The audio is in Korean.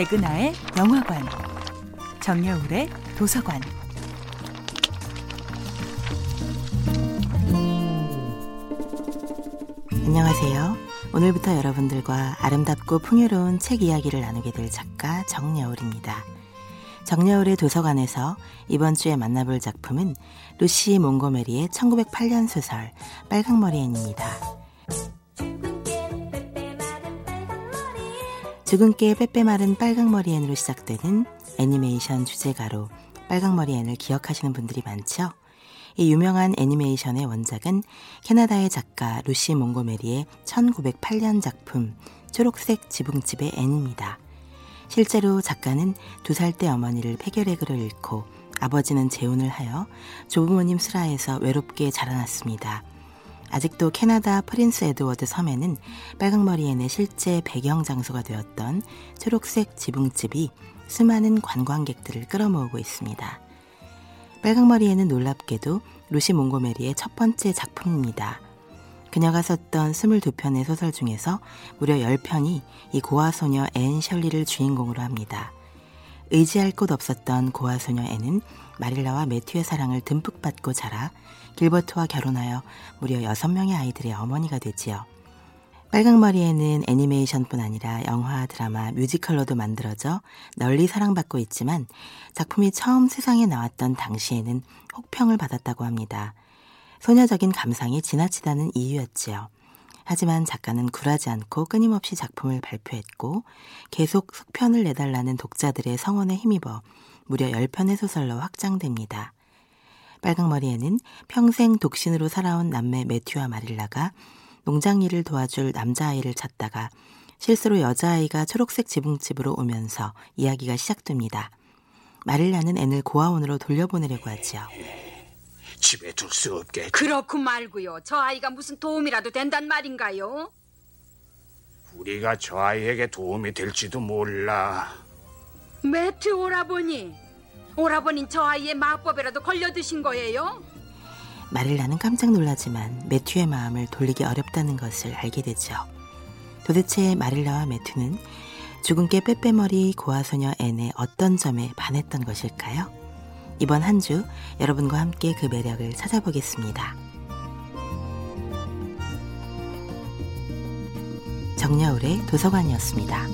백은하의 영화관, 정여울의 도서관. 안녕하세요. 오늘부터 여러분들과 아름답고 풍요로운 책 이야기를 나누게 될 작가 정여울입니다. 정여울의 도서관에서 이번 주에 만나볼 작품은 루시 몽고메리의 1908년 소설 빨강머리 앤입니다. 깨 빼빼 마른 빨강머리 앤으로 시작되는 애니메이션 주제가로 빨강머리 앤을 기억하시는 분들이 많죠? 이 유명한 애니메이션의 원작은 캐나다의 작가 루시 몽고메리의 1908년 작품 초록색 지붕집의 앤입니다. 실제로 작가는 두 살 때 어머니를 폐결핵으로 잃고 아버지는 재혼을 하여 조부모님 슬하에서 외롭게 자라났습니다. 아직도 캐나다 프린스 에드워드 섬에는 빨강머리 앤의 실제 배경 장소가 되었던 초록색 지붕집이 수많은 관광객들을 끌어모으고 있습니다. 빨강머리 앤은 놀랍게도 루시 몽고메리의 첫 번째 작품입니다. 그녀가 썼던 22편의 소설 중에서 무려 10편이 이 고아소녀 앤 셜리를 주인공으로 합니다. 의지할 곳 없었던 고아 소녀 앤은 마릴라와 매튜의 사랑을 듬뿍 받고 자라 길버트와 결혼하여 무려 6명의 아이들의 어머니가 되지요. 빨강머리에는 애니메이션뿐 아니라 영화, 드라마, 뮤지컬로도 만들어져 널리 사랑받고 있지만 작품이 처음 세상에 나왔던 당시에는 혹평을 받았다고 합니다. 소녀적인 감상이 지나치다는 이유였지요. 하지만 작가는 굴하지 않고 끊임없이 작품을 발표했고 계속 속편을 내달라는 독자들의 성원에 힘입어 무려 10편의 소설로 확장됩니다. 빨강머리에는 평생 독신으로 살아온 남매 매튜와 마릴라가 농장 일을 도와줄 남자아이를 찾다가 실수로 여자아이가 초록색 지붕집으로 오면서 이야기가 시작됩니다. 마릴라는 앤을 고아원으로 돌려보내려고 하지요. 집에 둘 수 없게 그렇고 말고요. 저 아이가 무슨 도움이라도 된단 말인가요? 우리가 저 아이에게 도움이 될지도 몰라. 매튜 오라버니. 오라버닌 저 아이의 마법에라도 걸려드신 거예요? 마릴라는 깜짝 놀라지만 매튜의 마음을 돌리기 어렵다는 것을 알게 되죠. 도대체 마릴라와 매튜는 죽은 깨 빼빼머리 고아소녀 앤의 어떤 점에 반했던 것일까요? 이번 한 주 여러분과 함께 그 매력을 찾아보겠습니다. 정여울의 도서관이었습니다.